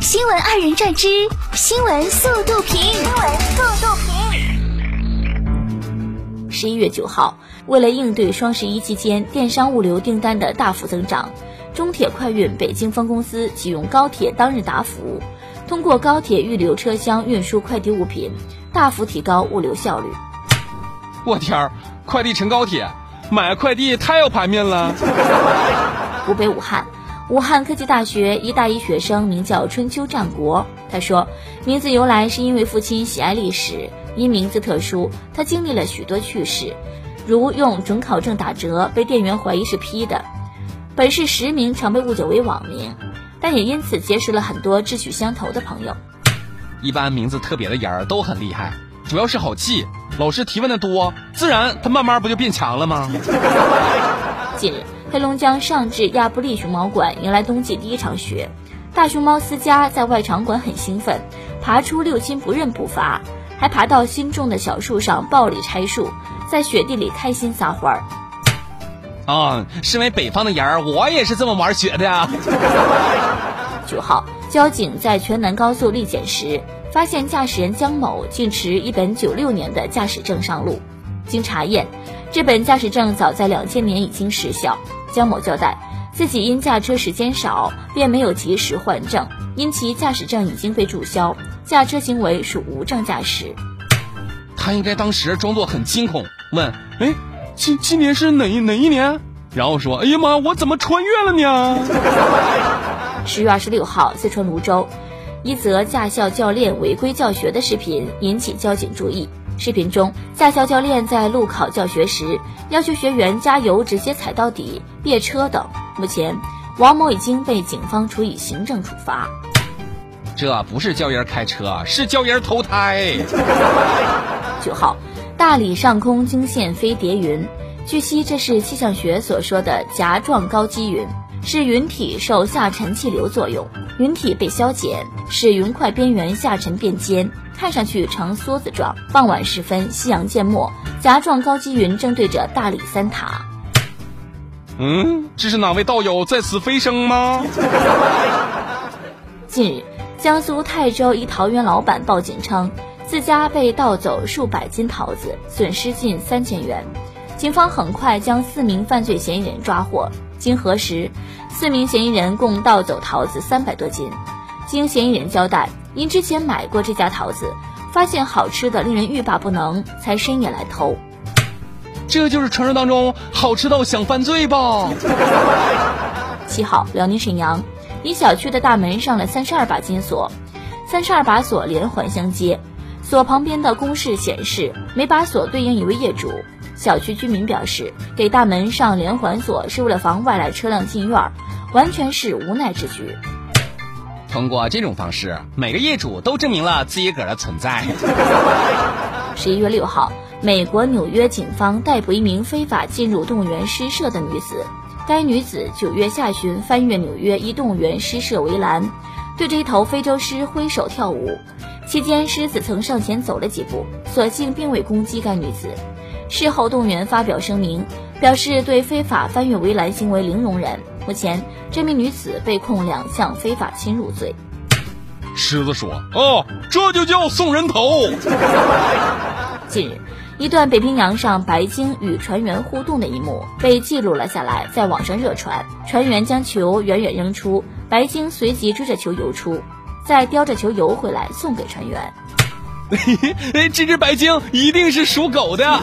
新闻二人转之新闻速度评。新闻速度评。十一月九号，为了应对双十一期间电商物流订单的大幅增长，中铁快运北京分公司启用高铁当日达服务，通过高铁预留车厢运输快递物品，大幅提高物流效率。我天儿，快递乘高铁，买快递太有排面了。湖北武汉。武汉科技大学一大一学生名叫春秋战国，他说，名字由来是因为父亲喜爱历史，因名字特殊，他经历了许多趣事，如用准考证打折被店员怀疑是 P 的，本是实名常被误解为网名，但也因此结识了很多志趣相投的朋友。一般名字特别的人儿都很厉害，主要是好记，老师提问的多，自然他慢慢不就变强了吗？近日。黑龙江上至亚布力熊猫馆迎来冬季第一场雪，大熊猫思佳在外场馆很兴奋，爬出六亲不认步伐，还爬到新种的小树上暴力拆树，在雪地里开心撒欢儿。啊，身为北方的人儿，我也是这么玩雪的呀。九号，交警在全南高速立检时，发现驾驶人江某竟持一本九六年的驾驶证上路，经查验，这本驾驶证早在两千年已经失效。江某交代，自己因驾车时间少，便没有及时换证，因其驾驶证已经被注销，驾车行为属无证驾驶。他应该当时装作很惊恐，问：“哎，今今年是哪一哪一年？”然后说：“哎呀妈，我怎么穿越了呢？”十月二十六号，四川泸州，一则驾校教练违规教学的视频引起交警注意。视频中，驾校教练在路考教学时要求学员加油直接踩到底、别车等。目前，王某已经被警方处以行政处罚。这不是教人开车，是教人投胎。九号，大理上空惊现飞碟云，据悉这是气象学所说的夹状高积云，是云体受下沉气流作用，云体被消减，使云块边缘下沉变尖。看上去呈梭子状。傍晚时分，夕阳渐没，夹状高积云正对着大理三塔。嗯，这是哪位道友在此飞升吗？近日，江苏泰州一桃园老板报警称，自家被盗走数百斤桃子，损失近三千元。警方很快将四名犯罪嫌疑人抓获。经核实，四名嫌疑人共盗走桃子三百多斤。经嫌疑人交代。因之前买过这家桃子，发现好吃的令人欲罢不能，才深夜来偷。这就是传说当中好吃到想犯罪吧？七号，辽宁沈阳，一小区的大门上了三十二把金锁，三十二把锁连环相接，锁旁边的公示显示每把锁对应一位业主。小区居民表示，给大门上连环锁是为了防外来车辆进院，完全是无奈之举。通过这种方式，每个业主都证明了自己个儿的存在。十一月六号，美国纽约警方逮捕一名非法进入动物园狮舍的女子。该女子九月下旬翻越纽约一动物园狮舍围栏，对着一头非洲狮挥手跳舞。期间，狮子曾上前走了几步，所幸并未攻击该女子。事后，动物园发表声明，表示对非法翻越围栏行为零容忍。目前，这名女子被控两项非法侵入罪。狮子说：“哦，这就叫送人头。”近日，一段北冰洋上白鲸与船员互动的一幕被记录了下来，在网上热传。船员将球远远扔出，白鲸随即追着球游出，再叼着球游回来送给船员。嘿 嘿，这只白鲸一定是属狗的。